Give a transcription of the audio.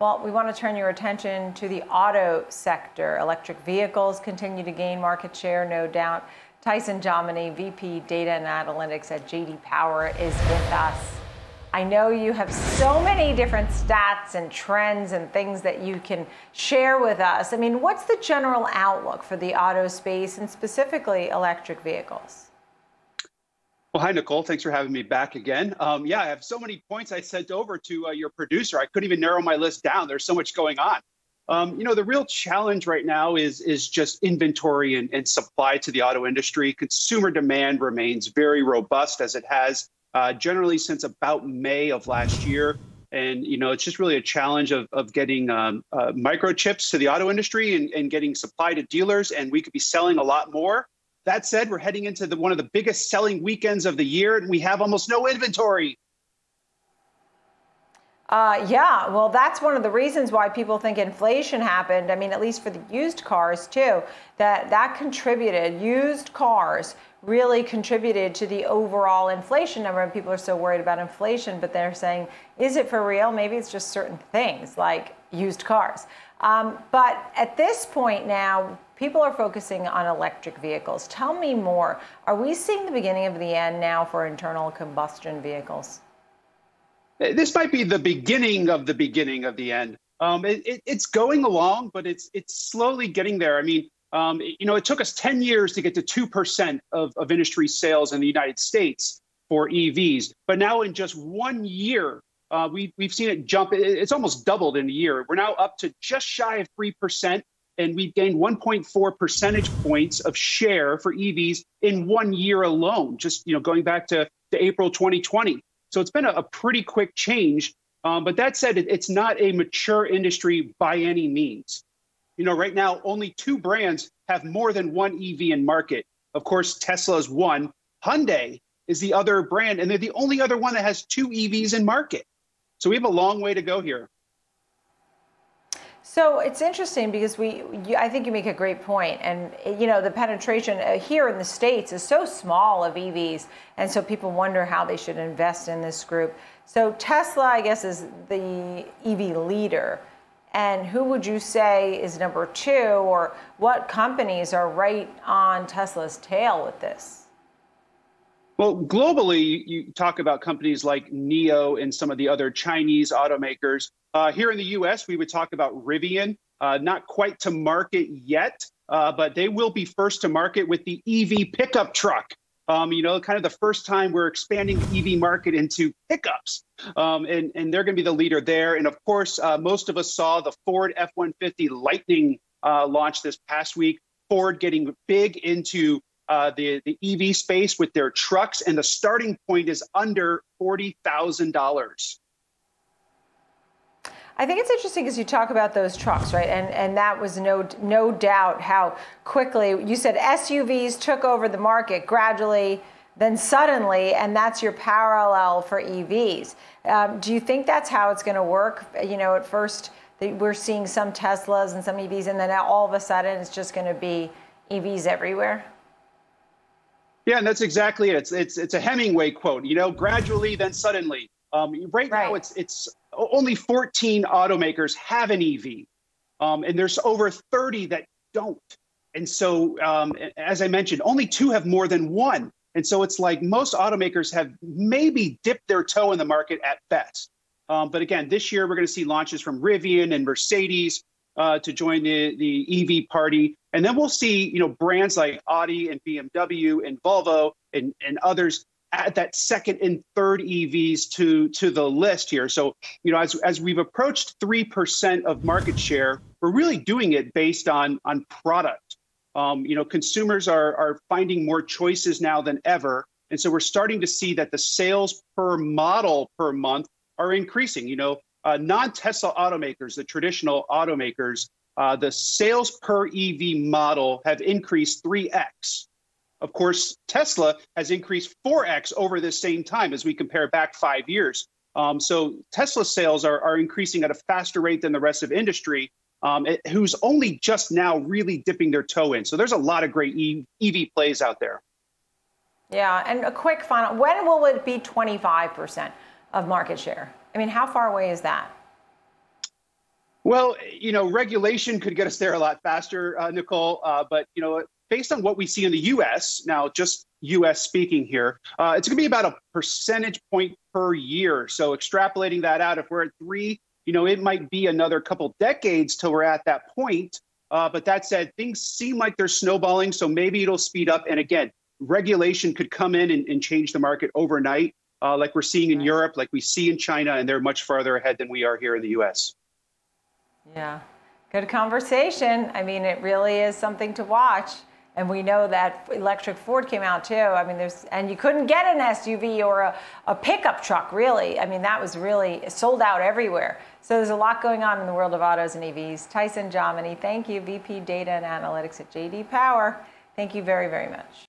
Well, we want to turn your attention to the auto sector. Electric vehicles continue to gain market share, no doubt. Tyson Jominy, VP Data and Analytics at JD Power, is with us. I know you have so many different stats and trends and things that you can share with us. I mean, what's the general outlook for the auto space and specifically electric vehicles? Well, hi, Nicole. Thanks for having me back again. Um, yeah, I have so many points I sent over to uh, your producer. I couldn't even narrow my list down. There's so much going on. Um, you know, the real challenge right now is is just inventory and, and, supply to the auto industry. Consumer demand remains very robust as it has uh, generally since about May of last year. And you know, it's just really a challenge of, of getting um, uh, microchips to the auto industry and, and getting supply to dealers. And we could be selling a lot more that said, we're heading into the, one of the biggest selling weekends of the year, and we have almost no inventory. Uh, yeah, well, that's one of the reasons why people think inflation happened. I mean, at least for the used cars too, that that contributed. Used cars really contributed to the overall inflation number. And people are so worried about inflation, but they're saying, is it for real? Maybe it's just certain things like used cars. Um, but at this point now, people are focusing on electric vehicles. Tell me more. Are we seeing the beginning of the end now for internal combustion vehicles? This might be the beginning of the beginning of the end. Um, it, it, it's going along, but it's it's slowly getting there. I mean, um, you know, it took us 10 years to get to 2% of, of industry sales in the United States for EVs. But now, in just one year, uh, we, we've seen it jump. It's almost doubled in a year. We're now up to just shy of 3% and we've gained 1.4 percentage points of share for EVs in one year alone, just you know going back to, to April 2020. So it's been a, a pretty quick change. Um, but that said, it, it's not a mature industry by any means. You know, right now only two brands have more than one EV in market. Of course, Tesla is one. Hyundai is the other brand, and they're the only other one that has two EVs in market. So we have a long way to go here. So it's interesting because we, you, I think you make a great point, and you know the penetration uh, here in the states is so small of EVs, and so people wonder how they should invest in this group. So Tesla, I guess, is the EV leader, and who would you say is number two, or what companies are right on Tesla's tail with this? Well, globally, you talk about companies like NIO and some of the other Chinese automakers. Uh, here in the US, we would talk about Rivian, uh, not quite to market yet, uh, but they will be first to market with the EV pickup truck. Um, you know, kind of the first time we're expanding the EV market into pickups. Um, and, and they're going to be the leader there. And of course, uh, most of us saw the Ford F 150 Lightning uh, launch this past week. Ford getting big into uh, the, the EV space with their trucks, and the starting point is under $40,000. I think it's interesting because you talk about those trucks, right? And and that was no no doubt how quickly you said SUVs took over the market gradually, then suddenly, and that's your parallel for EVs. Um, do you think that's how it's going to work? You know, at first we're seeing some Teslas and some EVs, and then all of a sudden it's just going to be EVs everywhere. Yeah, and that's exactly it. It's it's it's a Hemingway quote. You know, gradually, then suddenly. Um, right, right, now, it's it's only 14 automakers have an EV, um, and there's over 30 that don't. And so, um, as I mentioned, only two have more than one. And so it's like most automakers have maybe dipped their toe in the market at best. Um, but again, this year we're going to see launches from Rivian and Mercedes uh, to join the, the EV party. And then we'll see, you know, brands like Audi and BMW and Volvo and, and others add that second and third EVs to to the list here. So, you know, as as we've approached three percent of market share, we're really doing it based on on product. Um, you know, consumers are are finding more choices now than ever, and so we're starting to see that the sales per model per month are increasing. You know, uh, non-Tesla automakers, the traditional automakers, uh, the sales per EV model have increased 3x. Of course, Tesla has increased 4x over this same time as we compare back five years. Um, so Tesla sales are, are increasing at a faster rate than the rest of industry, um, it, who's only just now really dipping their toe in. So there's a lot of great EV plays out there. Yeah, and a quick final: when will it be 25% of market share? I mean, how far away is that? Well, you know, regulation could get us there a lot faster, uh, Nicole. Uh, but you know, based on what we see in the U.S. now, just U.S. speaking here, uh, it's going to be about a percentage point per year. So extrapolating that out, if we're at three, you know, it might be another couple decades till we're at that point. Uh, but that said, things seem like they're snowballing, so maybe it'll speed up. And again, regulation could come in and, and change the market overnight, uh, like we're seeing in. Europe, like we see in China, and they're much farther ahead than we are here in the U.S. Yeah, good conversation. I mean, it really is something to watch. And we know that electric Ford came out too. I mean, there's, and you couldn't get an SUV or a, a pickup truck, really. I mean, that was really sold out everywhere. So there's a lot going on in the world of autos and EVs. Tyson Jominy, thank you, VP Data and Analytics at JD Power. Thank you very, very much.